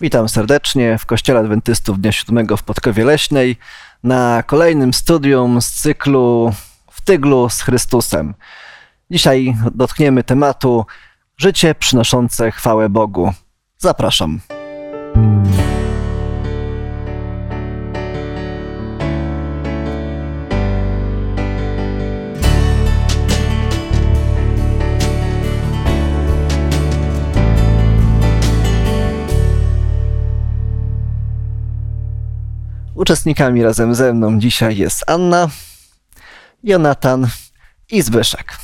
Witam serdecznie w Kościele Adwentystów Dnia Siódmego w Podkowie Leśnej na kolejnym studium z cyklu W tyglu z Chrystusem. Dzisiaj dotkniemy tematu Życie przynoszące chwałę Bogu. Zapraszam. Uczestnikami razem ze mną dzisiaj jest Anna, Jonatan i Zbyszek.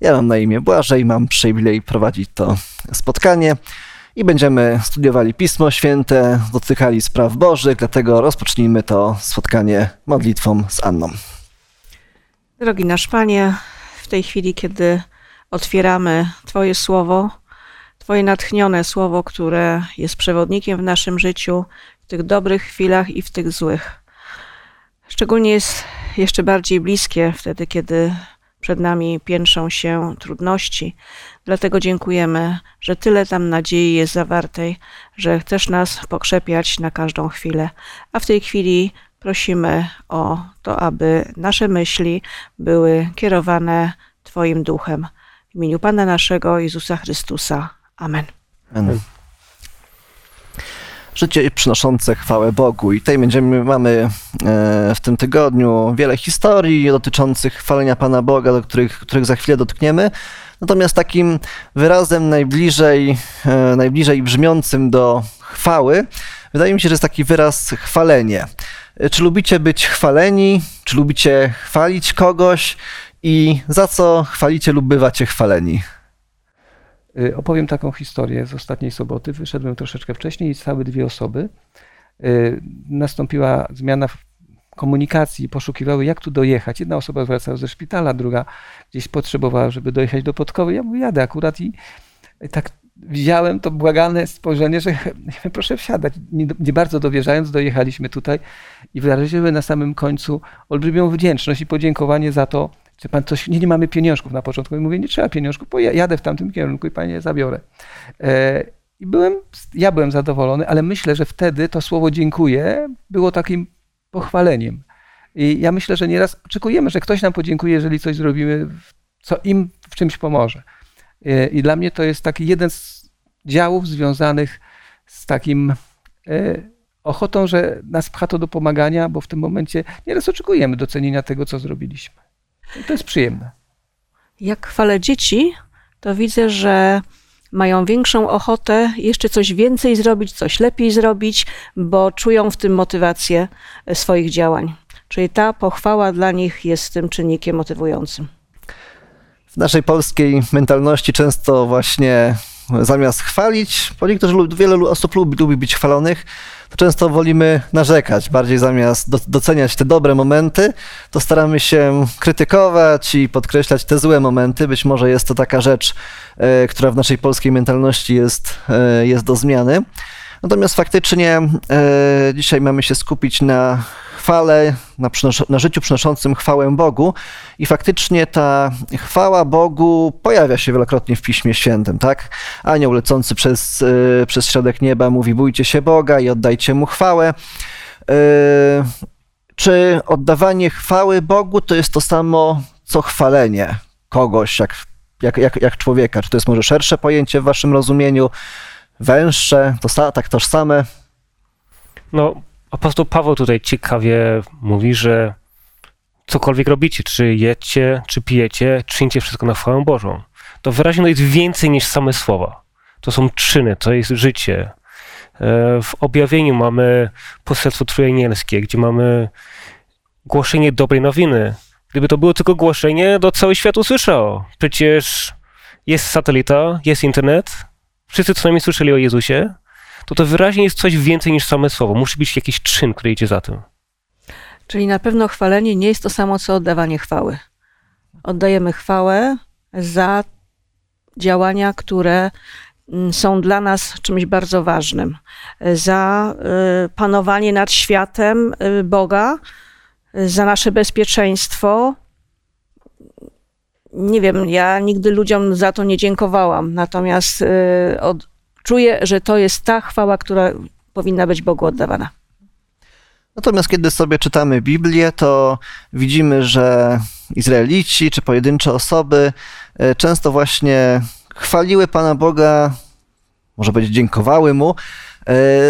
Ja mam na imię Błażej, mam przywilej prowadzić to spotkanie i będziemy studiowali Pismo Święte, dotykali spraw Bożych, dlatego rozpocznijmy to spotkanie modlitwą z Anną. Drogi nasz Panie, w tej chwili, kiedy otwieramy Twoje słowo, Twoje natchnione słowo, które jest przewodnikiem w naszym życiu, w tych dobrych chwilach i w tych złych. Szczególnie jest jeszcze bardziej bliskie wtedy, kiedy przed nami piętrzą się trudności. Dlatego dziękujemy, że tyle tam nadziei jest zawartej, że chcesz nas pokrzepiać na każdą chwilę. A w tej chwili prosimy o to, aby nasze myśli były kierowane Twoim duchem. W imieniu Pana naszego Jezusa Chrystusa. Amen. Amen życie przynoszące chwałę Bogu. I tutaj będziemy, mamy e, w tym tygodniu wiele historii dotyczących chwalenia Pana Boga, do których, których za chwilę dotkniemy. Natomiast takim wyrazem najbliżej, e, najbliżej brzmiącym do chwały, wydaje mi się, że jest taki wyraz chwalenie. E, czy lubicie być chwaleni? Czy lubicie chwalić kogoś? I za co chwalicie lub bywacie chwaleni? Y, opowiem taką historię z ostatniej soboty. Wyszedłem troszeczkę wcześniej i stały dwie osoby. Y, nastąpiła zmiana w komunikacji, poszukiwały jak tu dojechać. Jedna osoba wracała ze szpitala, druga gdzieś potrzebowała, żeby dojechać do Podkowy. Ja mówię, jadę akurat i tak widziałem to błagane spojrzenie, że proszę wsiadać. Nie, nie, bardzo dowierzając, dojechaliśmy tutaj i wyraziły na samym końcu olbrzymią wdzięczność i podziękowanie za to, czy pan coś, nie, nie mamy pieniążków na początku. I mówię, nie trzeba pieniążków, bo ja jadę w tamtym kierunku i panie zabiorę. E, I byłem, ja byłem zadowolony, ale myślę, że wtedy to słowo dziękuję było takim pochwaleniem. I ja myślę, że nieraz oczekujemy, że ktoś nam podziękuje, jeżeli coś zrobimy, co im w czymś pomoże. E, I dla mnie to jest taki jeden z działów związanych z takim e, ochotą, że nas pcha to do pomagania, bo w tym momencie nieraz oczekujemy docenienia tego, co zrobiliśmy. I to jest przyjemne. Jak chwalę dzieci, to widzę, że mają większą ochotę jeszcze coś więcej zrobić, coś lepiej zrobić, bo czują w tym motywację swoich działań. Czyli ta pochwała dla nich jest tym czynnikiem motywującym. W naszej polskiej mentalności często właśnie zamiast chwalić, bo niektórzy, wiele osób lubi, lubi być chwalonych, to często wolimy narzekać. Bardziej zamiast doceniać te dobre momenty, to staramy się krytykować i podkreślać te złe momenty. Być może jest to taka rzecz, e, która w naszej polskiej mentalności jest, e, jest do zmiany. Natomiast faktycznie e, dzisiaj mamy się skupić na chwale, na, na życiu przynoszącym chwałę Bogu. I faktycznie ta chwała Bogu pojawia się wielokrotnie w Piśmie Świętym, tak? Anioł lecący przez, yy, przez środek nieba mówi: Bójcie się Boga i oddajcie mu chwałę. Yy, czy oddawanie chwały Bogu to jest to samo, co chwalenie kogoś, jak, jak, jak, jak człowieka? Czy to jest może szersze pojęcie w waszym rozumieniu? Węższe, to tak tożsame? No, apostoł Paweł tutaj ciekawie mówi, że cokolwiek robicie, czy jecie, czy pijecie, czyńcie wszystko na chwałę Bożą. To wyraźnie jest więcej niż same słowa. To są czyny, to jest życie. E, w objawieniu mamy poselstwo trójanielskie, gdzie mamy głoszenie dobrej nowiny. Gdyby to było tylko głoszenie, to cały świat usłyszał. Przecież jest satelita, jest internet, wszyscy co najmniej słyszeli o Jezusie, to to wyraźnie jest coś więcej niż same słowo. Musi być jakiś czyn, który idzie za tym. Czyli na pewno chwalenie nie jest to samo, co oddawanie chwały. Oddajemy chwałę za działania, które mm, są dla nas czymś bardzo ważnym. Za y, panowanie nad światem y, Boga, za nasze bezpieczeństwo. Nie wiem, ja nigdy ludziom za to nie dziękowałam, natomiast y, od, czuje, że to jest ta chwała, która powinna być Bogu oddawana. Natomiast kiedy sobie czytamy Biblię, to widzimy, że Izraelici czy pojedyncze osoby e, często właśnie chwaliły Pana Boga, może powiedzieć dziękowały Mu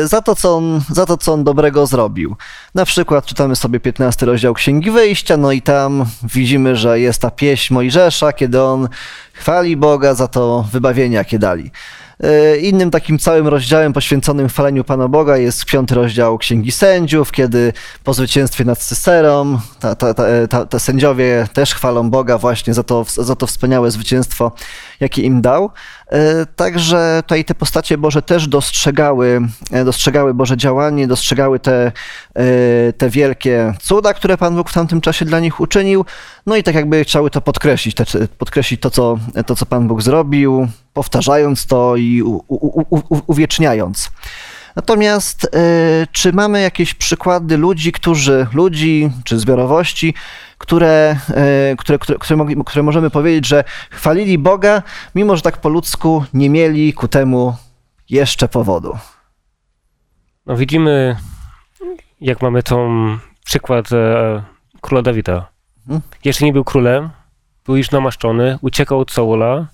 za to, co on, za to, co on dobrego zrobił. Na przykład czytamy sobie 15 rozdział Księgi Wyjścia, no i tam widzimy, że jest ta pieśń Mojżesza, kiedy on chwali Boga za to wybawienie, jakie dali. E, Innym takim całym rozdziałem poświęconym chwaleniu Pana Boga jest piąty rozdział Księgi Sędziów, kiedy po zwycięstwie nad Syserą ta, ta, ta, ta, te sędziowie też chwalą Boga właśnie za to, za to wspaniałe zwycięstwo, jakie im dał. E, Także tutaj te postacie Boże też dostrzegały, e, dostrzegały Boże działanie, dostrzegały te, e, te wielkie cuda, które Pan Bóg w tamtym czasie dla nich uczynił. No i tak jakby chciały to podkreślić, podkreślić to, co, to, co Pan Bóg zrobił, powtarzając to i u, u, u, uwieczniając. Natomiast czy mamy jakieś przykłady ludzi, którzy, ludzi czy zbiorowości, które, e, które, które, które, mogli, które możemy powiedzieć, że chwalili Boga, mimo że tak po ludzku nie mieli ku temu jeszcze powodu? No widzimy, jak mamy tą przykład e, króla Dawida. Mhm. Jeszcze nie był królem, był już namaszczony, uciekał od Saula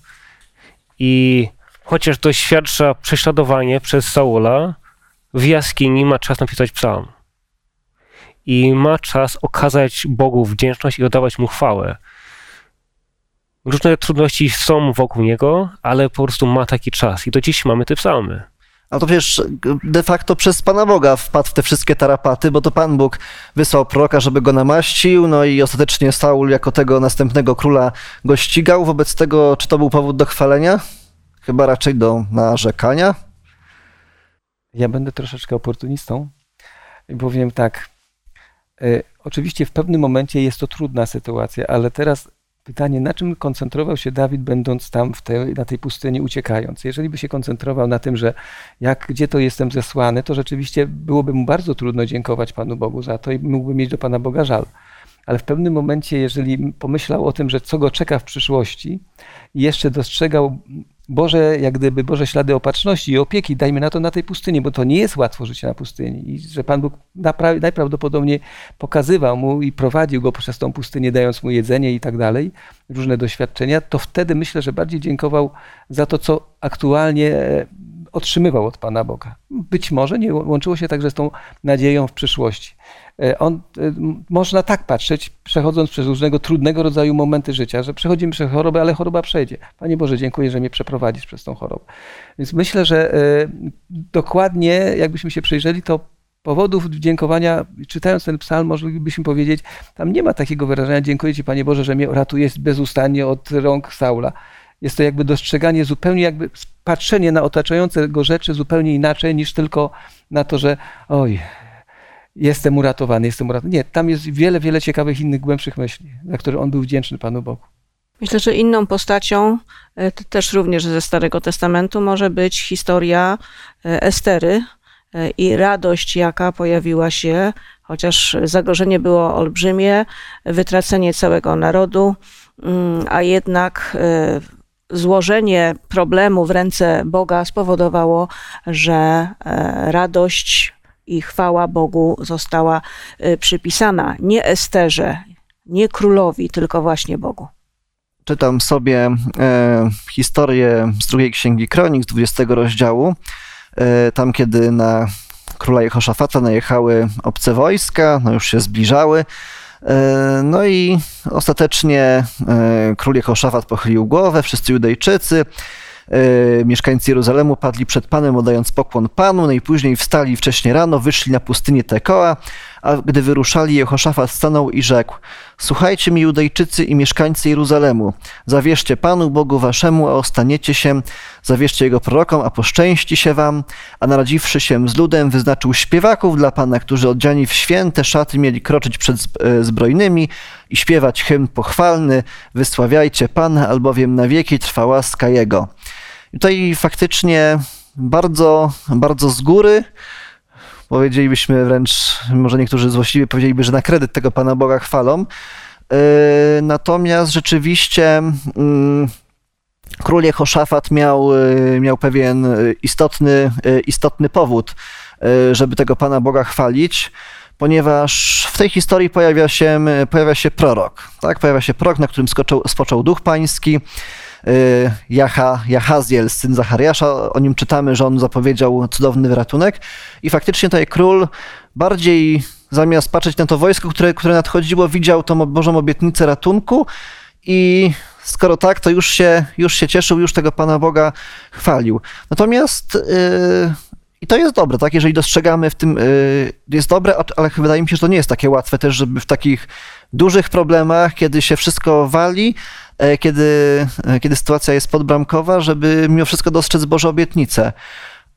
i chociaż doświadcza prześladowanie przez Saula, w jaskini ma czas napisać psalm. I ma czas okazać Bogu wdzięczność i oddawać Mu chwałę. Różne trudności są wokół niego, ale po prostu ma taki czas. I do dziś mamy te psalmy. A to przecież de facto przez Pana Boga wpadł w te wszystkie tarapaty, bo to Pan Bóg wysłał proroka, żeby go namaścił, no i ostatecznie Saul jako tego następnego króla go ścigał. Wobec tego, czy to był powód do chwalenia? Chyba raczej do narzekania. Ja będę troszeczkę oportunistą i powiem tak. E, oczywiście w pewnym momencie jest to trudna sytuacja, ale teraz pytanie, na czym koncentrował się Dawid, będąc tam w tej, na tej pustyni, uciekając? Jeżeli by się koncentrował na tym, że jak, gdzie to jestem zesłany, to rzeczywiście byłoby mu bardzo trudno dziękować Panu Bogu za to i mógłby mieć do Pana Boga żal. Ale w pewnym momencie, jeżeli pomyślał o tym, że co go czeka w przyszłości, i jeszcze dostrzegał Boże, jak gdyby Boże ślady opatrzności i opieki, dajmy na to na tej pustyni, bo to nie jest łatwo życie na pustyni i że Pan Bóg najprawdopodobniej pokazywał mu i prowadził go przez tą pustynię, dając mu jedzenie i tak dalej, różne doświadczenia, to wtedy myślę, że bardziej dziękował za to, co aktualnie e, otrzymywał od Pana Boga. Być może nie łączyło się także z tą nadzieją w przyszłości. E, On, e, można tak patrzeć, przechodząc przez różnego trudnego rodzaju momenty życia, że przechodzimy przez chorobę, ale choroba przejdzie. Panie Boże, dziękuję, że mnie przeprowadzisz przez tą chorobę. Więc myślę, że e, dokładnie, jakbyśmy się przyjrzeli, to powodów dziękowania, czytając ten psalm, moglibyśmy powiedzieć, tam nie ma takiego wyrażenia, dziękuję Ci Panie Boże, że mnie ratujesz bezustannie od rąk Saula. Jest to jakby dostrzeganie zupełnie jakby patrzenie na otaczające go rzeczy zupełnie inaczej niż tylko na to, że oj, jestem uratowany, jestem uratowany. Nie, tam jest wiele, wiele ciekawych innych, głębszych myśli, za które on był wdzięczny Panu Bogu. Myślę, że inną postacią, e, też również ze Starego Testamentu, może być historia e, Estery e, i radość, jaka pojawiła się, chociaż zagrożenie było olbrzymie, wytracenie całego narodu, mm, a jednak złożenie problemu w ręce Boga spowodowało, że radość i chwała Bogu została e, przypisana nie Esterze, nie królowi, tylko właśnie Bogu. Czytam sobie e, historię z drugiej księgi Kronik, z 20 rozdziału. E, tam, kiedy na króla Jehoszafata najechały obce wojska, no już się zbliżały. E, No i ostatecznie e, król Jehoszafat pochylił głowę, wszyscy Judejczycy, mieszkańcy Jeruzalemu padli przed Panem, oddając pokłon Panu, no i później wstali wcześnie rano, wyszli na pustynię Tekoa, a gdy wyruszali, Jehoszafat stanął i rzekł, słuchajcie mi Judejczycy i mieszkańcy Jeruzalemu, zawierzcie Panu, Bogu waszemu, a ostaniecie się, zawierzcie Jego prorokom, a poszczęści się wam, a naradziwszy się z ludem, wyznaczył śpiewaków dla Pana, którzy odziani w święte szaty mieli kroczyć przed e, zbrojnymi i śpiewać hymn pochwalny, wysławiajcie Pana, albowiem na wieki trwa łaska Jego. I tutaj faktycznie bardzo, bardzo z góry, powiedzielibyśmy wręcz, może niektórzy złośliwie powiedzieliby, że na kredyt tego Pana Boga chwalą. Yy, Natomiast rzeczywiście mm, król Jehoszafat miał, y, miał pewien y, istotny, istotny powód, żeby tego Pana Boga chwalić, ponieważ w tej historii pojawia się, pojawia się prorok. Tak? Pojawia się prorok, na którym skoczył, spoczął duch pański. Y, Jaha, Jahaziel, syn Zachariasza, o nim czytamy, że on zapowiedział cudowny ratunek. I faktycznie tutaj król bardziej zamiast patrzeć na to wojsko, które, które nadchodziło, widział tą Bożą obietnicę ratunku i skoro tak, to już się, już się cieszył, już tego Pana Boga chwalił. Natomiast yy, i to jest dobre, tak? Jeżeli dostrzegamy w tym, yy, jest dobre, ale wydaje mi się, że to nie jest takie łatwe też, żeby w takich dużych problemach, kiedy się wszystko wali, e, kiedy, e, kiedy sytuacja jest podbramkowa, żeby mimo wszystko dostrzec Boże obietnice.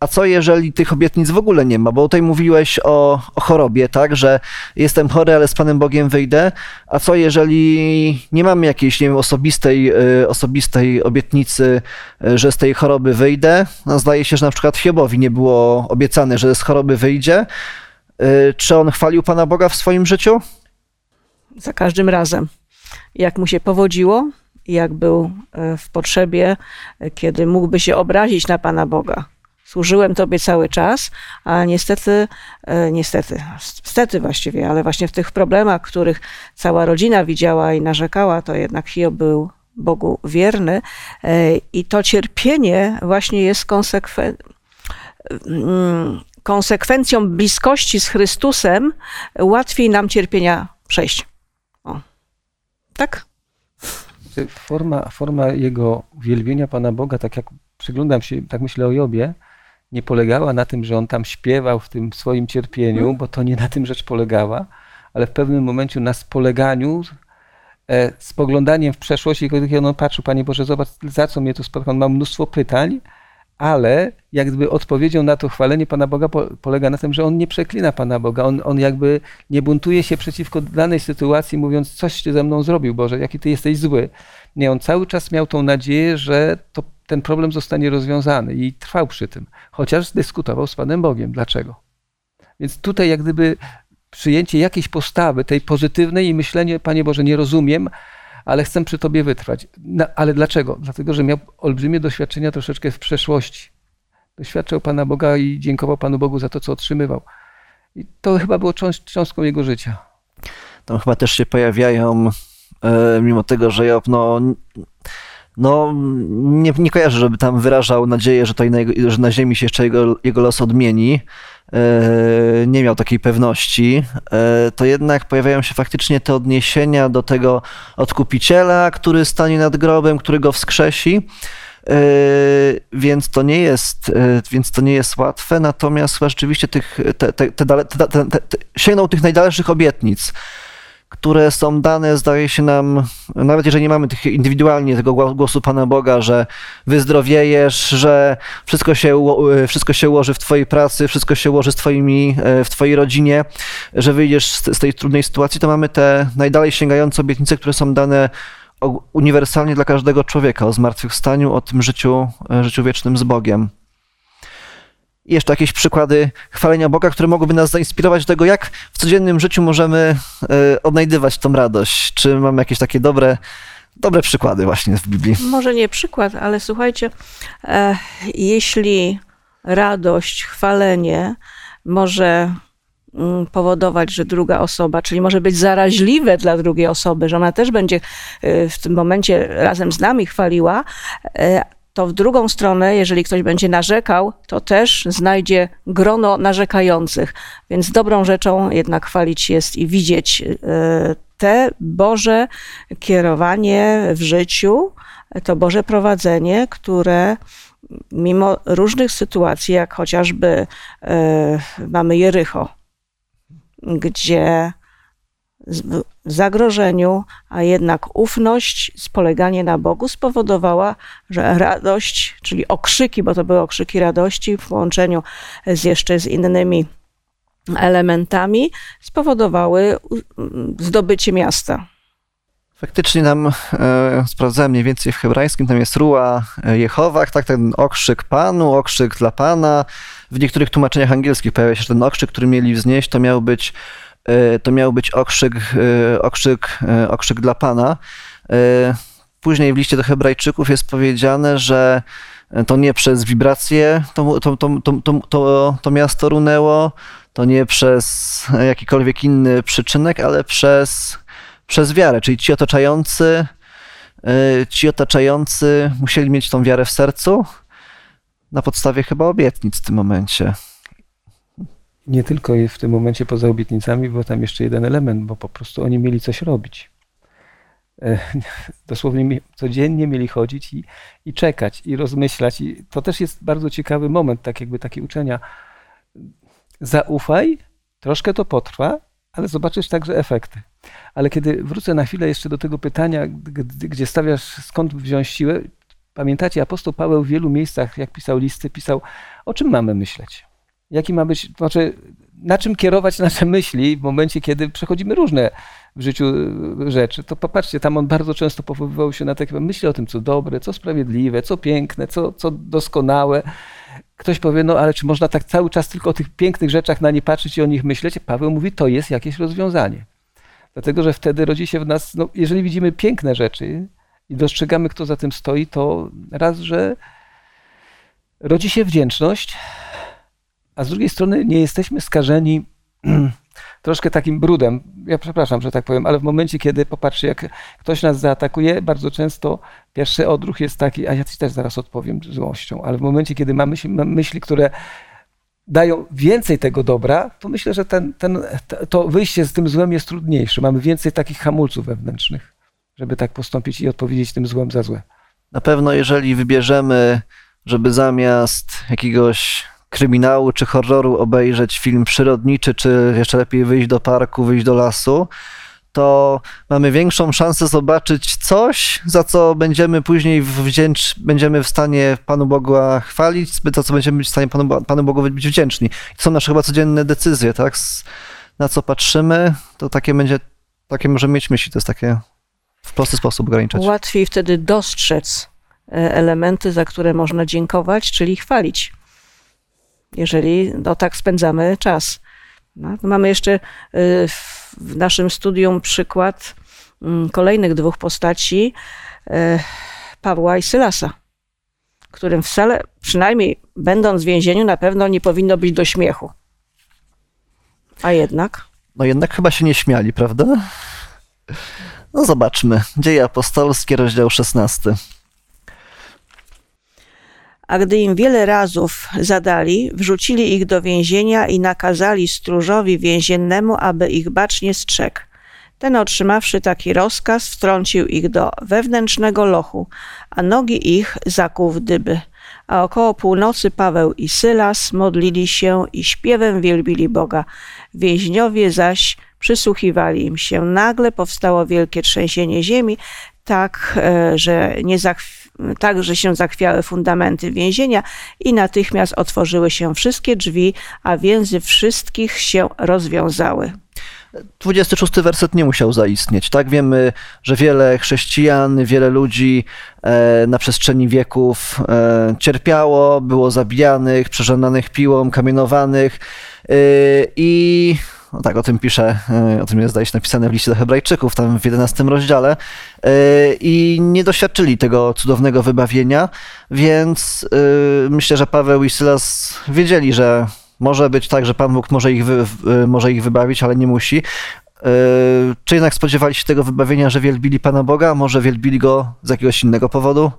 A co jeżeli tych obietnic w ogóle nie ma? Bo tutaj mówiłeś o, o, chorobie, tak, że jestem chory, ale z Panem Bogiem wyjdę. A co jeżeli nie mamy jakiejś, nie wiem, osobistej, y, osobistej obietnicy, y, że z tej choroby wyjdę? No, zdaje się, że na przykład Hiobowi nie było obiecane, że z choroby wyjdzie. Y, czy on chwalił Pana Boga w swoim życiu? Za każdym razem. Jak mu się powodziło, jak był w potrzebie, kiedy mógłby się obrazić na Pana Boga Służyłem Tobie cały czas, a niestety, e, niestety, niestety właściwie, ale właśnie w tych problemach, których cała rodzina widziała i narzekała, to jednak Hiob był Bogu wierny e, i to cierpienie właśnie jest mm, konsekwencją bliskości z Chrystusem, łatwiej nam cierpienia przejść. O. Tak? Forma, forma jego uwielbienia Pana Boga, tak jak przyglądam się, tak myślę o Jobie, nie polegała na tym, że on tam śpiewał w tym swoim cierpieniu, mhm. bo to nie na tym rzecz polegała, ale w pewnym momencie na spoleganiu, e, spoglądaniem w przeszłość i kiedy on patrzył, Panie Boże, zobacz, za co mnie tu spotkał, on ma mnóstwo pytań, ale jak gdyby odpowiedzią na to chwalenie Pana Boga polega na tym, że on nie przeklina Pana Boga, on, on jakby nie buntuje się przeciwko danej sytuacji, mówiąc, coś Ty ze mną zrobił, Boże, jaki Ty jesteś zły. Nie, on cały czas miał tą nadzieję, że to ten problem zostanie rozwiązany i trwał przy tym, chociaż dyskutował z Panem Bogiem. Dlaczego? Więc tutaj jak gdyby przyjęcie jakiejś postawy, tej pozytywnej i myślenie, Panie Boże, nie rozumiem, ale chcę przy Tobie wytrwać. No, ale dlaczego? Dlatego, że miał olbrzymie doświadczenia troszeczkę w przeszłości. Doświadczał Pana Boga i dziękował Panu Bogu za to, co otrzymywał. I to chyba było cząstką jego życia. Tam chyba też się pojawiają, e, mimo tego, że Job no, no nie, nie kojarzę, żeby tam wyrażał nadzieję, że, na, jego, że na ziemi się jeszcze jego, jego los odmieni. E, nie miał takiej pewności, e, to jednak pojawiają się faktycznie te odniesienia do tego odkupiciela, który stanie nad grobem, który go wskrzesi. E, więc to nie jest, więc to nie jest łatwe, natomiast rzeczywiście tych, te, te, te, te sięgnął tych najdalszych obietnic które są dane, zdaje się nam, nawet jeżeli nie mamy tych indywidualnie tego głosu Pana Boga, że wyzdrowiejesz, że wszystko się, wszystko się ułoży w Twojej pracy, wszystko się ułoży z twoimi, e, w Twojej rodzinie, że wyjdziesz z, z tej trudnej sytuacji, to mamy te najdalej sięgające obietnice, które są dane uniwersalnie dla każdego człowieka o zmartwychwstaniu, o tym życiu, e, życiu wiecznym z Bogiem. Jeszcze jakieś przykłady chwalenia Boga, które mogłyby nas zainspirować do tego, jak w codziennym życiu możemy e, odnajdywać tą radość. Czy mamy jakieś takie dobre, dobre przykłady właśnie w Biblii? Może nie przykład, ale słuchajcie, e, jeśli radość, chwalenie może mm, powodować, że druga osoba, czyli może być zaraźliwe dla drugiej osoby, że ona też będzie e, w tym momencie razem z nami chwaliła, to w drugą stronę, jeżeli ktoś będzie narzekał, to też znajdzie grono narzekających. Więc dobrą rzeczą jednak chwalić jest i widzieć e, te Boże kierowanie w życiu, to Boże prowadzenie, które mimo różnych sytuacji, jak chociażby e, mamy Jericho, gdzie zagrożeniu, a jednak ufność, spoleganie na Bogu spowodowała, że radość, czyli okrzyki, bo to były okrzyki radości w połączeniu z jeszcze z innymi elementami, spowodowały zdobycie miasta. Faktycznie tam e, sprawdzałem mniej więcej w hebrajskim, tam jest ruła e, Jehowach, tak, ten okrzyk Panu, okrzyk dla Pana. W niektórych tłumaczeniach angielskich pojawia się, że ten okrzyk, który mieli wznieść, to miał być to miał być okrzyk, e, okrzyk, e, okrzyk dla Pana. później w liście do Hebrajczyków jest powiedziane, że to nie przez wibracje to, to, to, to, to, to miasto runęło, to nie przez jakikolwiek inny przyczynek, ale przez, przez wiarę. Czyli ci otaczający, ci otaczający musieli mieć tą wiarę w sercu na podstawie chyba obietnic w tym momencie. Nie tylko w tym momencie poza obietnicami, bo tam jeszcze jeden element, bo po prostu oni mieli coś robić. E, dosłownie codziennie mieli chodzić i, i czekać, i rozmyślać. I to też jest bardzo ciekawy moment, tak jakby takie uczenia. Zaufaj, troszkę to potrwa, ale zobaczysz także efekty. Ale kiedy wrócę na chwilę jeszcze do tego pytania, gdzie stawiasz, skąd wziąć siłę, pamiętacie, apostoł Paweł w wielu miejscach, jak pisał listy, pisał, o czym mamy myśleć? Jaki ma być, znaczy, na czym kierować nasze myśli w momencie, kiedy przechodzimy różne w życiu e, rzeczy, to popatrzcie, tam on bardzo często powoływał się na takie myśli o tym, co dobre, co sprawiedliwe, co piękne, co, co doskonałe. Ktoś powie, no ale czy można tak cały czas tylko o tych pięknych rzeczach na nie patrzeć i o nich myśleć? Paweł mówi, to jest jakieś rozwiązanie. Dlatego, że wtedy rodzi się w nas, no, jeżeli widzimy piękne rzeczy i dostrzegamy, kto za tym stoi, to raz, że rodzi się wdzięczność, a z drugiej strony nie jesteśmy skażeni troszkę takim brudem. Ja przepraszam, że tak powiem, ale w momencie, kiedy popatrzcie, jak ktoś nas zaatakuje, bardzo często pierwszy odruch jest taki, a ja ci też zaraz odpowiem złością, ale w momencie, kiedy mamy myśli, które dają więcej tego dobra, to myślę, że ten, ten, to wyjście z tym złem jest trudniejsze. Mamy więcej takich hamulców wewnętrznych, żeby tak postąpić i odpowiedzieć tym złem za złe. Na pewno, jeżeli wybierzemy, żeby zamiast jakiegoś kryminału czy horroru obejrzeć film przyrodniczy, czy jeszcze lepiej wyjść do parku, wyjść do lasu, to mamy większą szansę zobaczyć coś, za co będziemy później wdzięcz, będziemy w stanie Panu Bogu chwalić, za co będziemy w stanie Panu, Panu Bogu być wdzięczni. To są nasze chyba codzienne decyzje, tak? Na co patrzymy, to takie będzie, takie możemy mieć myśli, to jest takie w prosty sposób ograniczać. Łatwiej wtedy dostrzec e, elementy, za które można dziękować, czyli chwalić jeżeli no, tak spędzamy czas. No, mamy jeszcze y, w naszym studium przykład mm, kolejnych dwóch postaci y, Pawła i Sylasa, którym wcale, przynajmniej będąc w więzieniu, na pewno nie powinno być do śmiechu. A jednak? No jednak chyba się nie śmiali, prawda? No zobaczmy. Dzieje apostolskie, rozdział 16. A gdy im wiele razów zadali, wrzucili ich do więzienia i nakazali stróżowi więziennemu, aby ich bacznie strzegł. Ten otrzymawszy taki rozkaz, wtrącił ich do wewnętrznego lochu, a nogi ich zakuł w dyby. A około północy Paweł i Sylas modlili się i śpiewem wielbili Boga. Więźniowie zaś przysłuchiwali im się. Nagle powstało wielkie trzęsienie ziemi, tak, e, że nie tak, że się zachwiały fundamenty więzienia i natychmiast otworzyły się wszystkie drzwi, a więzy wszystkich się rozwiązały. 26 werset nie musiał zaistnieć. Tak wiemy, że wiele chrześcijan, wiele ludzi e, na przestrzeni wieków e, cierpiało, było zabijanych, przeżonanych piłą, kamienowanych i no tak, o tym pisze, e, o tym jest zdaje się napisane w liście do Hebrajczyków, tam w 11 rozdziale. E, I nie doświadczyli tego cudownego wybawienia, więc e, myślę, że Paweł i Sylas wiedzieli, że może być tak, że Pan Bóg może ich, wy, może ich wybawić, ale nie musi. Czy jednak spodziewali się tego wybawienia, że wielbili Pana Boga, może wielbili Go z jakiegoś innego powodu?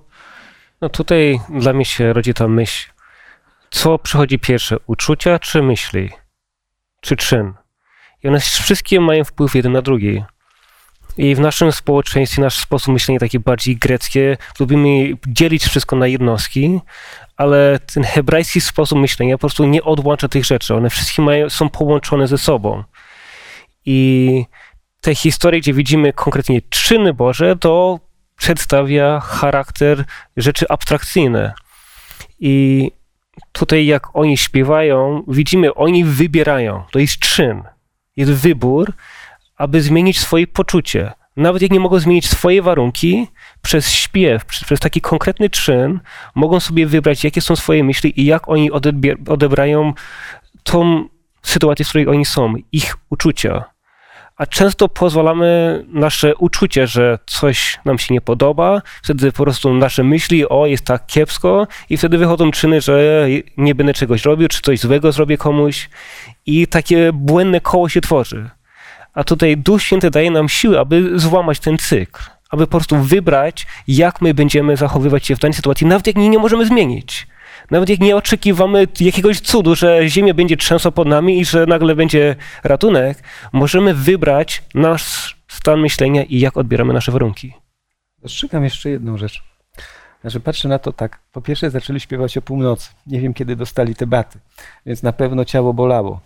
No tutaj dla mnie się rodzi ta myśl, co przychodzi pierwsze, uczucia czy myśli, czy czyn? I one wszystkie mają wpływ jeden na drugi. I w naszym społeczeństwie, nasz sposób myślenia taki bardziej greckie, lubimy dzielić wszystko na jednostki, ale ten hebrajski sposób myślenia po prostu nie odłącza tych rzeczy. One wszystkie mają, są połączone ze sobą. I te historie, gdzie widzimy konkretnie czyny Boże, to przedstawia charakter rzeczy abstrakcyjne. I tutaj jak oni śpiewają, widzimy, oni wybierają. To jest czyn jest wybór, aby zmienić swoje poczucie. Nawet jak nie mogą zmienić swoje warunki, przez śpiew, przez taki konkretny czyn, mogą sobie wybrać, jakie są swoje myśli i jak oni odebrają tą sytuację, w której oni są, ich uczucia. A często pozwalamy nasze uczucie, że coś nam się nie podoba, wtedy po prostu nasze myśli, o jest tak kiepsko i wtedy wychodzą czyny, że nie będę czegoś robił, czy coś złego zrobię komuś i takie błędne koło się tworzy. A tutaj Duch Święty daje nam siłę, aby złamać ten cykl, aby po prostu wybrać, jak my będziemy zachowywać się w danej sytuacji, nawet jak nie, nie możemy zmienić. Nawet jak nie oczekiwamy jakiegoś cudu, że ziemia będzie trzęsła pod nami i że nagle będzie ratunek, możemy wybrać nasz stan myślenia i jak odbieramy nasze warunki. Dostrzegam jeszcze jedną rzecz. Znaczy patrzę na to tak. Po pierwsze zaczęli śpiewać o północy. Nie wiem, kiedy dostali te baty, więc na pewno ciało bolało.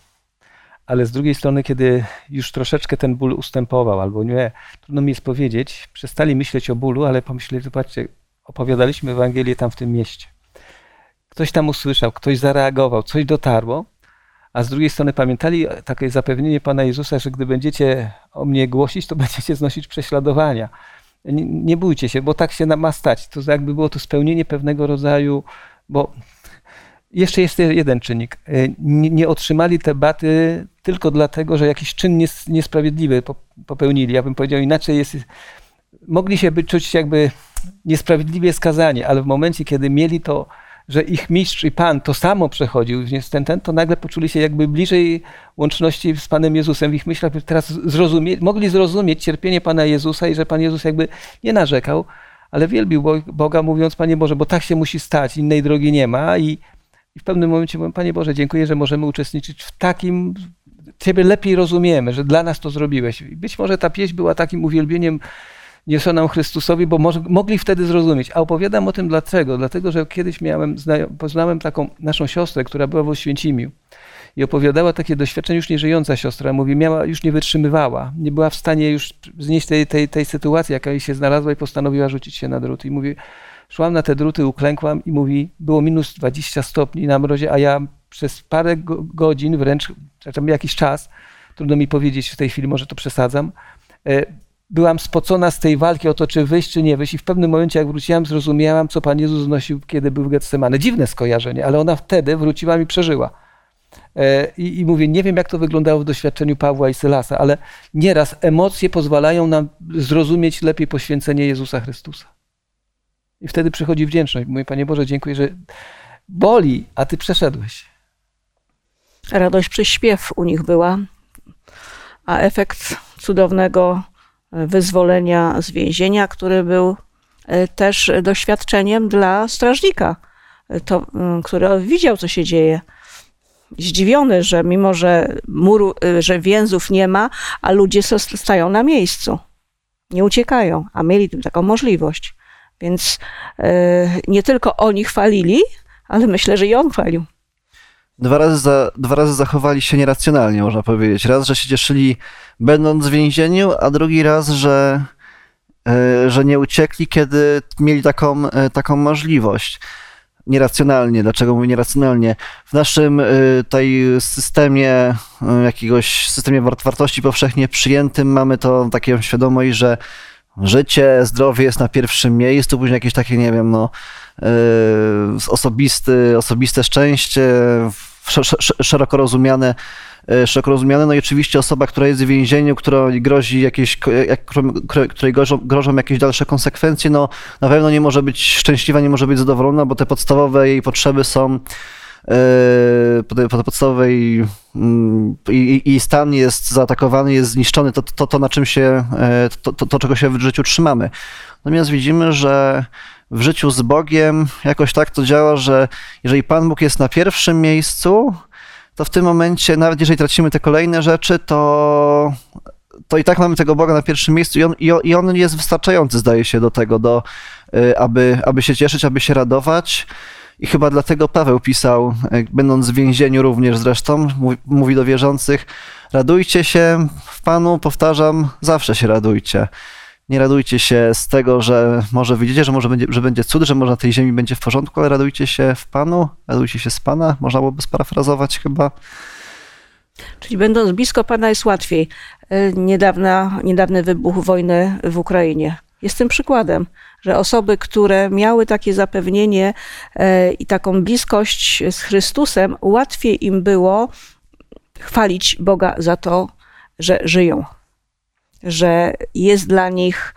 Ale z drugiej strony, kiedy już troszeczkę ten ból ustępował, albo nie, trudno mi jest powiedzieć, przestali myśleć o bólu, ale pomyśleli, zobaczcie, opowiadaliśmy Ewangelię tam w tym mieście. Ktoś tam usłyszał, ktoś zareagował, coś dotarło, a z drugiej strony pamiętali takie zapewnienie Pana Jezusa, że gdy będziecie o mnie głosić, to będziecie znosić prześladowania. Nie, nie bójcie się, bo tak się ma stać. To jakby było to spełnienie pewnego rodzaju, bo jeszcze jest jeden czynnik. Nie, nie otrzymali te baty tylko dlatego, że jakiś czyn nies, niesprawiedliwy popełnili. Ja bym powiedział inaczej, jest, mogli się by czuć jakby niesprawiedliwie skazani, ale w momencie, kiedy mieli to że ich mistrz i Pan to samo przechodził, ten, ten, to nagle poczuli się jakby bliżej łączności z Panem Jezusem. W ich myślach teraz zrozumie, mogli zrozumieć cierpienie Pana Jezusa i że Pan Jezus jakby nie narzekał, ale wielbił Boga, mówiąc, Panie Boże, bo tak się musi stać, innej drogi nie ma. I, i w pewnym momencie mówię, Panie Boże, dziękuję, że możemy uczestniczyć w takim, Ciebie lepiej rozumiemy, że dla nas to zrobiłeś. I być może ta pieśń była takim uwielbieniem nam Chrystusowi, bo może, mogli wtedy zrozumieć. A opowiadam o tym dlaczego? Dlatego, że kiedyś miałem, poznałem taką naszą siostrę, która była w Oświęcimiu i opowiadała takie doświadczenie, już nieżyjąca siostra, mówi, miała, już nie wytrzymywała, nie była w stanie już znieść tej, tej, tej sytuacji, jaka jej się znalazła i postanowiła rzucić się na druty. I mówi, szłam na te druty, uklękłam i mówi, było minus 20 stopni na mrozie, a ja przez parę godzin, wręcz jakiś czas, trudno mi powiedzieć w tej chwili, może to przesadzam, e, byłam spocona z tej walki o to, czy wyjść, czy nie wyjść. I w pewnym momencie, jak wróciłam, zrozumiałam, co Pan Jezus nosił, kiedy był w Getsemane. Dziwne skojarzenie, ale ona wtedy wróciła i przeżyła. E, I, I, mówię, nie wiem, jak to wyglądało w doświadczeniu Pawła i Sylasa, ale nieraz emocje pozwalają nam zrozumieć lepiej poświęcenie Jezusa Chrystusa. I wtedy przychodzi wdzięczność. Mówię, Panie Boże, dziękuję, że boli, a Ty przeszedłeś. Radość przez śpiew u nich była, a efekt cudownego wyzwolenia z więzienia, który był e, też doświadczeniem dla strażnika, e, to, który widział, co się dzieje. Zdziwiony, że mimo, że muru, e, że więzów nie ma, a ludzie stają na miejscu, nie uciekają, a mieli taką możliwość. Więc nie tylko oni chwalili, ale myślę, że i on chwalił. Dwa razy, za, dwa razy zachowali się nieracjonalnie, można powiedzieć. Raz, że się cieszyli będąc w więzieniu, a drugi raz, że, e, że nie uciekli, kiedy mieli taką, e, taką możliwość. Nieracjonalnie. Dlaczego mówię nieracjonalnie? W naszym e, tej systemie, jakiegoś systemie wartości powszechnie przyjętym mamy to taką świadomość, że życie, zdrowie jest na pierwszym miejscu, później jakieś takie, nie wiem, no, osobisty, osobiste szczęście, szeroko rozumiane, e, szeroko rozumiane. No i oczywiście osoba, która jest w więzieniu, której grozi jakieś, której grożą, grożą jakieś dalsze konsekwencje, no na pewno nie może być szczęśliwa, nie może być zadowolona, bo te podstawowe jej potrzeby są po podstawowej i, i stan jest zaatakowany, jest zniszczony, to, to, to na czym się, e, to, to, to, czego się w życiu trzymamy. Natomiast widzimy, że w życiu z Bogiem jakoś tak to działa, że jeżeli Pan Bóg jest na pierwszym miejscu, to w tym momencie, nawet jeżeli tracimy te kolejne rzeczy, to, to i tak mamy tego Boga na pierwszym miejscu i on, i on jest wystarczający, zdaje się, do tego, do, y, aby, aby się cieszyć, aby się radować. I chyba dlatego Paweł pisał, y, będąc w więzieniu również zresztą, mówi, mówi do wierzących, radujcie się w Panu, powtarzam, zawsze się radujcie. Nie radujcie się z tego, że może widzicie, że może będzie, że będzie cud, że może na tej ziemi będzie w porządku, ale radujcie się w Panu, radujcie się z Pana. Można byłoby sparafrazować chyba. Czyli będąc blisko Pana jest łatwiej. E, niedawna, niedawny wybuch wojny w Ukrainie jest tym przykładem, że osoby, które miały takie zapewnienie e, i taką bliskość z Chrystusem, łatwiej im było chwalić Boga za to, że żyją że jest dla nich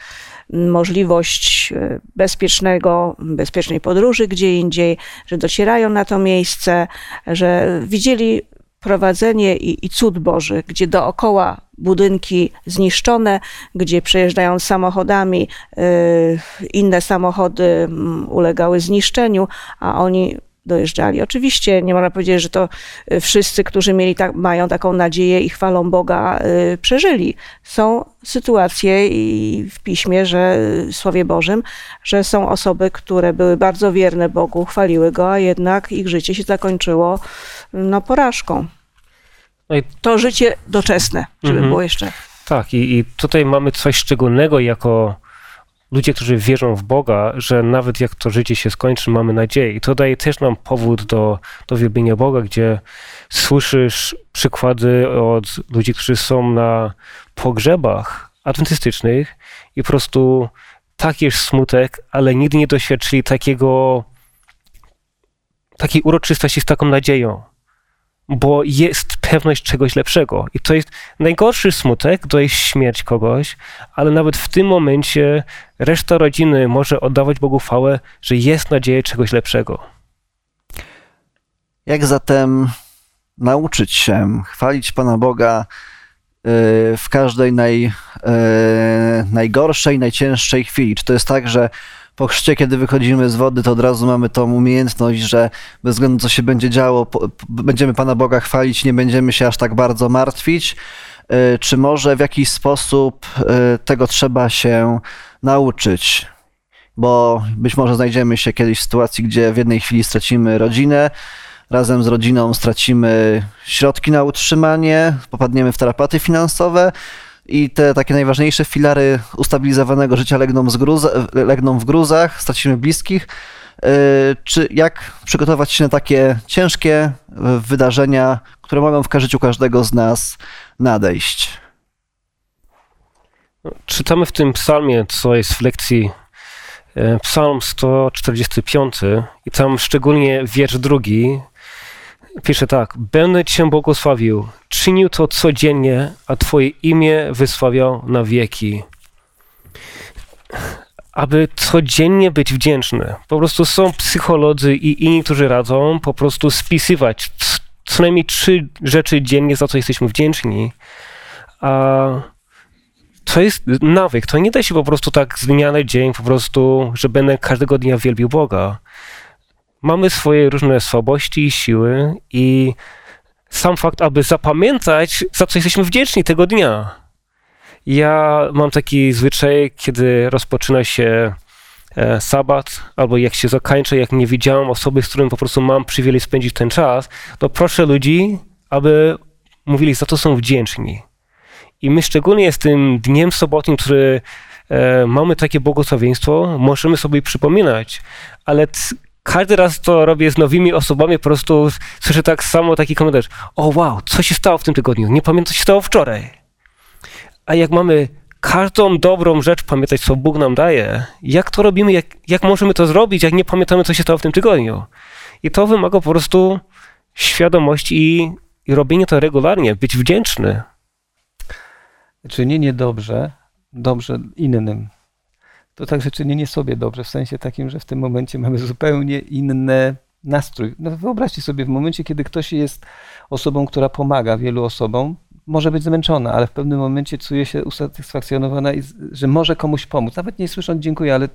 możliwość e, bezpiecznego, bezpiecznej podróży gdzie indziej, że docierają na to miejsce, że widzieli prowadzenie i, i cud Boży, gdzie dookoła budynki zniszczone, gdzie przejeżdżając samochodami, y, inne samochody ulegały zniszczeniu, a oni dojeżdżali. Oczywiście nie można powiedzieć, że to y, wszyscy, którzy mieli tak, mają taką nadzieję i chwalą Boga, y, przeżyli. Są sytuacje i w piśmie, że w Słowie Bożym, że są osoby, które były bardzo wierne Bogu, chwaliły Go, a jednak ich życie się zakończyło no, porażką. No i To życie doczesne, żeby Mhm. było jeszcze. Tak, i, i tutaj mamy coś szczególnego jako ludzie, którzy wierzą w Boga, że nawet jak to życie się skończy, mamy nadzieję. I to daje też nam powód do, do wielbienia Boga, gdzie słyszysz przykłady od ludzi, którzy są na pogrzebach adwentystycznych i po prostu taki jest smutek, ale nigdy nie doświadczyli takiego, takiej uroczystości z taką nadzieją bo jest pewność czegoś lepszego. I to jest najgorszy smutek, to jest śmierć kogoś, ale nawet w tym momencie reszta rodziny może oddawać Bogu chwałę, że jest nadzieja czegoś lepszego. Jak zatem nauczyć się chwalić Pana Boga y, w każdej naj, y, najgorszej, najcięższej chwili? Czy to jest tak, że po chrzcie, kiedy wychodzimy z wody, to od razu mamy tą umiejętność, że bez względu co się będzie działo, będziemy Pana Boga chwalić, nie będziemy się aż tak bardzo martwić? Y, Czy może w jakiś sposób y, tego trzeba się nauczyć? Bo być może znajdziemy się kiedyś w sytuacji, gdzie w jednej chwili stracimy rodzinę, razem z rodziną stracimy środki na utrzymanie, popadniemy w tarapaty finansowe i te takie najważniejsze filary ustabilizowanego życia legną, gruza, legną w gruzach, stracimy bliskich. Yy, Czy jak przygotować się na takie ciężkie yy, wydarzenia, które mogą w życiu każdego z nas nadejść? Czytamy w tym psalmie, co jest w lekcji e, psalm 145 i tam szczególnie wiersz drugi pisze tak. Będę Cię błogosławił, czynił to codziennie, a Twoje imię wysławiał na wieki. Aby codziennie być wdzięczny. Po prostu są psycholodzy i inni, którzy radzą po prostu spisywać co najmniej trzy rzeczy dziennie, za co jesteśmy wdzięczni. A to jest nawyk. To nie da się po prostu tak z dnia na dzień, po prostu, że będę każdego dnia wielbił Boga. Mamy swoje różne słabości i siły i sam fakt, aby zapamiętać, za co jesteśmy wdzięczni tego dnia. Ja mam taki zwyczaj, kiedy rozpoczyna się e, sabat, albo jak się zakończy, jak nie widziałem osoby, z którym po prostu mam przywilej spędzić ten czas, to proszę ludzi, aby mówili, za to są wdzięczni. I my szczególnie z tym dniem sobotnim, który e, mamy takie błogosławieństwo, możemy sobie przypominać, ale każdy raz to robię z nowymi osobami, po prostu słyszę tak samo taki komentarz. O wow, co się stało w tym tygodniu? Nie pamiętam, co się stało wczoraj. A jak mamy każdą dobrą rzecz pamiętać, co Bóg nam daje, jak to robimy, jak, jak możemy to zrobić, jak nie pamiętamy, co się stało w tym tygodniu? I to wymaga po prostu świadomości i, i robienie to regularnie, być wdzięczny. czynienie dobrze, dobrze innym, to także czynienie sobie dobrze, w sensie takim, że w tym momencie mamy zupełnie inny nastrój. No wyobraźcie sobie, w momencie, kiedy ktoś jest osobą, która pomaga wielu osobom, może być zmęczona, ale w pewnym momencie czuje się usatysfakcjonowana, i że może komuś pomóc. Nawet nie słysząc dziękuję, ale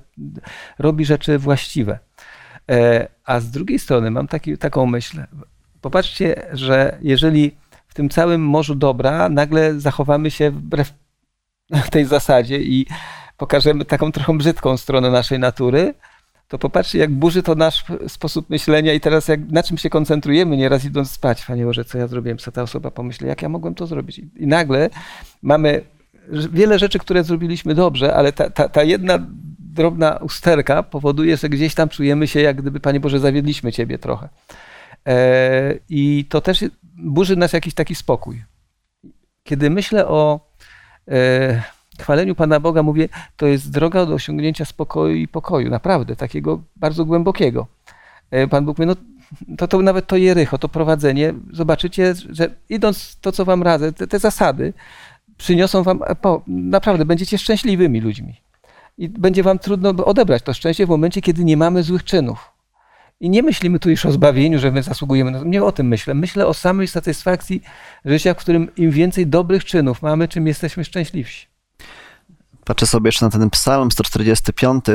robi rzeczy właściwe. E, A z drugiej strony mam taki, taką myśl. Popatrzcie, że jeżeli w tym całym morzu dobra nagle zachowamy się wbrew tej zasadzie i pokażemy taką trochę brzydką stronę naszej natury, to popatrzcie, jak burzy to nasz sposób myślenia i teraz jak, na czym się koncentrujemy, nieraz idąc spać. Panie Boże, co ja zrobiłem, co ta osoba pomyśli, jak ja mogłem to zrobić. I, nagle mamy wiele rzeczy, które zrobiliśmy dobrze, ale ta, ta, ta jedna drobna usterka powoduje, że gdzieś tam czujemy się, jak gdyby, Panie Boże, zawiedliśmy Ciebie trochę. E, I to też burzy nas jakiś taki spokój. Kiedy myślę o e, chwaleniu Pana Boga, mówię, to jest droga do osiągnięcia spokoju i pokoju, naprawdę, takiego bardzo głębokiego. E, Pan Bóg mówi, no to, to nawet to Jericho, to prowadzenie, zobaczycie, że idąc to, co wam radzę, te, te zasady, przyniosą wam, po, naprawdę będziecie szczęśliwymi ludźmi. I będzie wam trudno odebrać to szczęście w momencie, kiedy nie mamy złych czynów. I nie myślimy tu już o zbawieniu, że my zasługujemy na to. Nie o tym myślę. Myślę o samej satysfakcji życia, w którym im więcej dobrych czynów mamy, czym jesteśmy szczęśliwsi. Patrzę sobie jeszcze na ten psalm 145.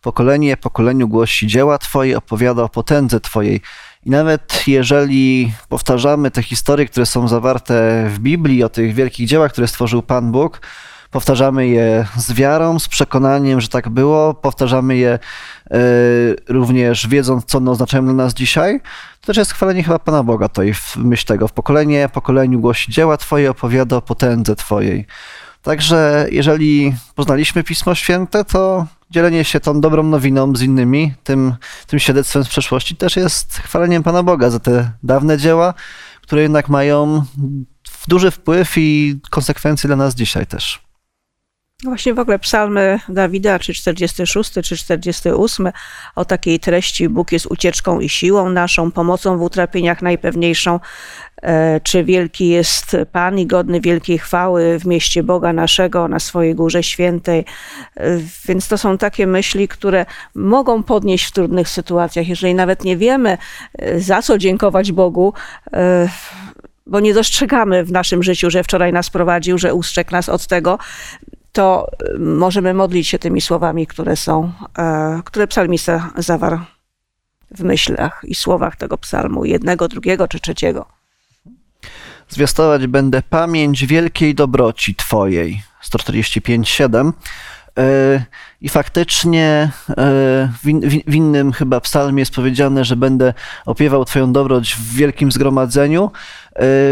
Pokolenie pokoleniu głosi dzieła Twoje, opowiada o potędze Twojej. I nawet jeżeli powtarzamy te historie, które są zawarte w Biblii, o tych wielkich dziełach, które stworzył Pan Bóg, powtarzamy je z wiarą, z przekonaniem, że tak było, powtarzamy je y, również wiedząc, co one oznaczają dla nas dzisiaj, to też jest chwalenie chyba Pana Boga to i w myśl tego. W pokolenie pokoleniu głosi dzieła Twoje, opowiada o potędze Twojej. Także jeżeli poznaliśmy Pismo Święte, to dzielenie się tą dobrą nowiną z innymi, tym, tym świadectwem z przeszłości też jest chwaleniem Pana Boga za te dawne dzieła, które jednak mają duży wpływ i konsekwencje dla nas dzisiaj też. Właśnie w ogóle psalmy Dawida, czy 46, czy 48, o takiej treści Bóg jest ucieczką i siłą naszą, pomocą w utrapieniach najpewniejszą, e, czy wielki jest Pan i godny wielkiej chwały w mieście Boga naszego, na swojej górze świętej. E, więc to są takie myśli, które mogą podnieść w trudnych sytuacjach, jeżeli nawet nie wiemy, e, za co dziękować Bogu, bo nie dostrzegamy w naszym życiu, że wczoraj nas prowadził, że ustrzegł nas od tego, to y, możemy modlić się tymi słowami, które są, e, które psalmista zawarł w myślach i słowach tego psalmu, jednego, drugiego czy trzeciego. Zwiastować będę pamięć wielkiej dobroci Twojej. 145,7. E, I faktycznie e, w innym chyba psalmie jest powiedziane, że będę opiewał Twoją dobroć w wielkim zgromadzeniu,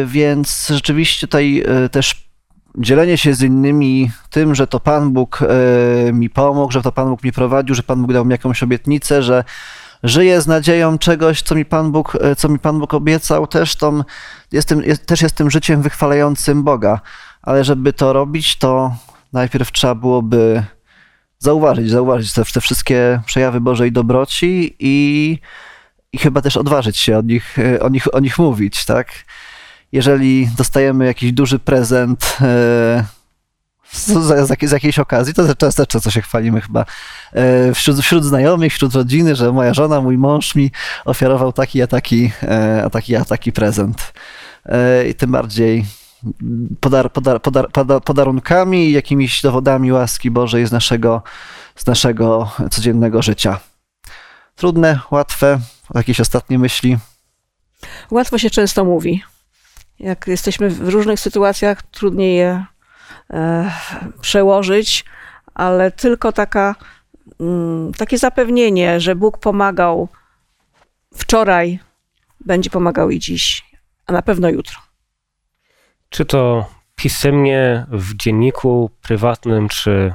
więc rzeczywiście tutaj też dzielenie się z innymi tym, że to Pan Bóg e, mi pomógł, że to Pan Bóg mi prowadził, że Pan Bóg dał mi jakąś obietnicę, że żyję z nadzieją czegoś, co mi Pan Bóg, e, co mi Pan Bóg obiecał, też, tą, jestem, jest, też jest tym życiem wychwalającym Boga. Ale żeby to robić, to najpierw trzeba byłoby zauważyć, zauważyć te, te wszystkie przejawy Bożej dobroci i, i chyba też odważyć się o nich, e, o nich, o nich mówić, tak? Jeżeli dostajemy jakiś duży prezent e, z, z, jakiejś okazji, to często, często się chwalimy chyba e, wśród, wśród znajomych, wśród rodziny, że moja żona, mój mąż mi ofiarował taki a taki, e, a taki, a taki prezent. I tym bardziej podar, podar, podar, podarunkami i jakimiś dowodami łaski Bożej z naszego, z naszego codziennego życia. Trudne, łatwe, jakieś ostatnie myśli? Łatwo się często mówi jak jesteśmy w różnych sytuacjach, trudniej je e, przełożyć, ale tylko taka, mm, takie zapewnienie, że Bóg pomagał wczoraj, będzie pomagał i dziś, a na pewno jutro. Czy to pisemnie w dzienniku prywatnym, czy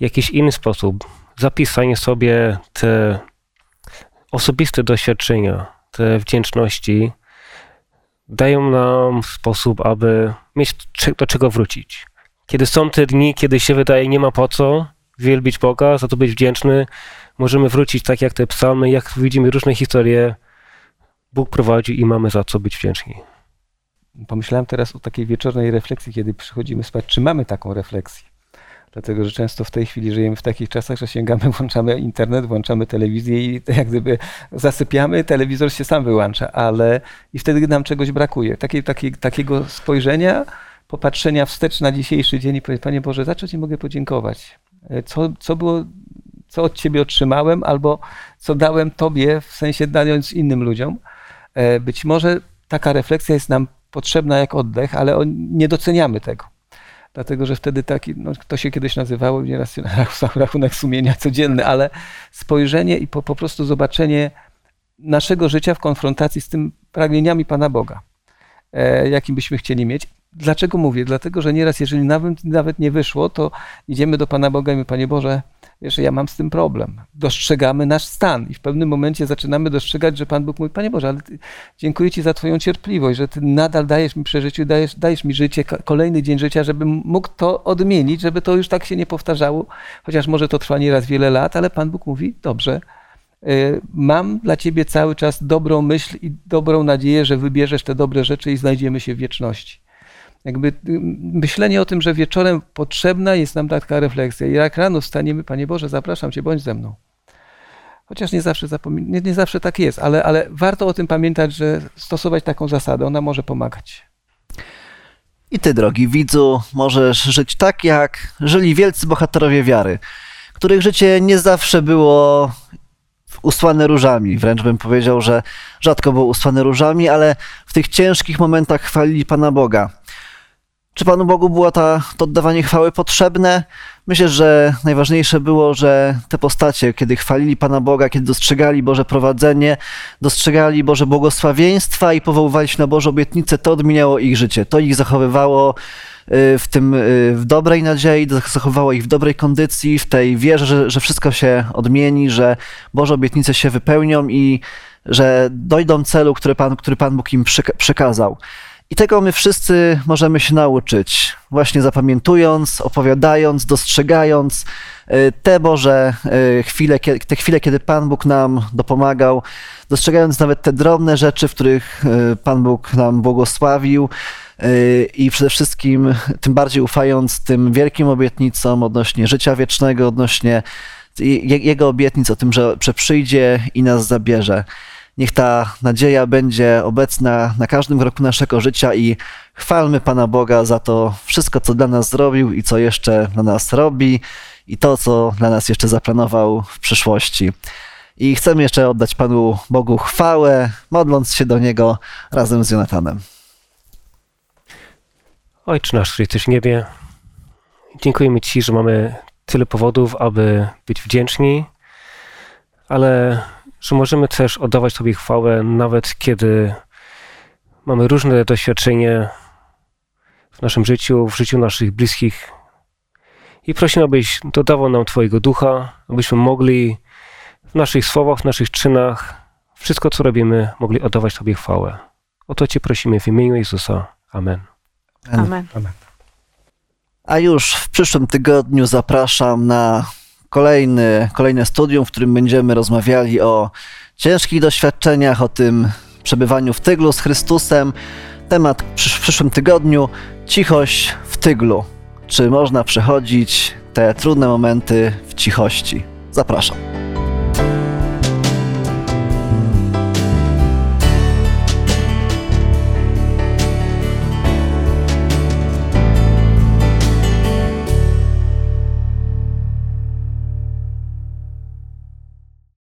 jakiś inny sposób, zapisanie sobie te osobiste doświadczenia, te wdzięczności, dają nam sposób, aby mieć do czego wrócić. Kiedy są te dni, kiedy się wydaje, nie ma po co wielbić Boga, za to być wdzięczny, możemy wrócić tak jak te psalmy, jak widzimy różne historie, Bóg prowadzi i mamy za co być wdzięczni. Pomyślałem teraz o takiej wieczornej refleksji, kiedy przychodzimy spać. Czy mamy taką refleksję? Dlatego, że często w tej chwili żyjemy w takich czasach, że sięgamy, włączamy internet, włączamy telewizję i jak gdyby zasypiamy, telewizor się sam wyłącza, ale i wtedy nam czegoś brakuje. Takie, takie, takiego spojrzenia, popatrzenia wstecz na dzisiejszy dzień i powiedzieć, Panie Boże, za co Ci mogę podziękować? Co, co było, co od Ciebie otrzymałem albo co dałem Tobie, w sensie dając innym ludziom. E, być może taka refleksja jest nam potrzebna jak oddech, ale nie doceniamy tego dlatego że wtedy taki, no, to się kiedyś nazywało, nieraz rachunek sumienia codzienny, ale spojrzenie i po, po prostu zobaczenie naszego życia w konfrontacji z tym pragnieniami Pana Boga, e, jakim byśmy chcieli mieć. Dlaczego mówię? Dlatego, że nieraz, jeżeli nawet, nawet nie wyszło, to idziemy do Pana Boga i my, Panie Boże, wiesz, ja mam z tym problem. Dostrzegamy nasz stan i w pewnym momencie zaczynamy dostrzegać, że Pan Bóg mówi, Panie Boże, ale ty, dziękuję Ci za Twoją cierpliwość, że Ty nadal dajesz mi przeżycie, dajesz, dajesz mi życie, kolejny dzień życia, żebym mógł to odmienić, żeby to już tak się nie powtarzało, chociaż może to trwa nieraz wiele lat, ale Pan Bóg mówi, dobrze, y, mam dla Ciebie cały czas dobrą myśl i dobrą nadzieję, że wybierzesz te dobre rzeczy i znajdziemy się w wieczności. Jakby myślenie o tym, że wieczorem potrzebna jest nam taka refleksja. I jak rano wstaniemy, Panie Boże, zapraszam Cię, bądź ze mną. Chociaż nie zawsze, zapomin- nie, nie zawsze tak jest, ale, ale warto o tym pamiętać, że stosować taką zasadę, ona może pomagać. I ty, drogi widzu, możesz żyć tak, jak żyli wielcy bohaterowie wiary, których życie nie zawsze było usłane różami. Wręcz bym powiedział, że rzadko było usłane różami, ale w tych ciężkich momentach chwalili Pana Boga. Czy Panu Bogu było ta, to oddawanie chwały potrzebne? Myślę, że najważniejsze było, że te postacie, kiedy chwalili Pana Boga, kiedy dostrzegali Boże prowadzenie, dostrzegali Boże błogosławieństwa i powoływali się na Boże obietnice, to odmieniało ich życie. To ich zachowywało y, w tym y, w dobrej nadziei, zachowało ich w dobrej kondycji, w tej wierze, że, że wszystko się odmieni, że Boże obietnice się wypełnią i że dojdą celu, który Pan, który Pan Bóg im przyka- przekazał. I tego my wszyscy możemy się nauczyć, właśnie zapamiętując, opowiadając, dostrzegając y, te Boże y, chwile, te chwile, kiedy Pan Bóg nam dopomagał, dostrzegając nawet te drobne rzeczy, w których y, Pan Bóg nam błogosławił i przede wszystkim tym bardziej ufając tym wielkim obietnicom odnośnie życia wiecznego, odnośnie je- Jego obietnic o tym, że przyjdzie i nas zabierze. Niech ta nadzieja będzie obecna na każdym kroku naszego życia i chwalmy Pana Boga za to wszystko, co dla nas zrobił i co jeszcze dla nas robi i to, co dla nas jeszcze zaplanował w przyszłości. I chcemy jeszcze oddać Panu Bogu chwałę, modląc się do Niego razem z Jonatanem. Ojcze nasz, który jesteś w niebie, dziękujemy Ci, że mamy tyle powodów, aby być wdzięczni, ale że możemy też oddawać Tobie chwałę, nawet kiedy mamy różne doświadczenia w naszym życiu, w życiu naszych bliskich. I prosimy, abyś dodawał nam Twojego ducha, abyśmy mogli w naszych słowach, w naszych czynach, wszystko co robimy, mogli oddawać Tobie chwałę. O to Cię prosimy w imieniu Jezusa. Amen. Amen. A już w przyszłym tygodniu zapraszam na kolejny, kolejne studium, w którym będziemy rozmawiali o ciężkich doświadczeniach, o tym przebywaniu w tyglu z Chrystusem. Temat w przysz- w przyszłym tygodniu cichość w tyglu. Czy można przechodzić te trudne momenty w cichości? Zapraszam.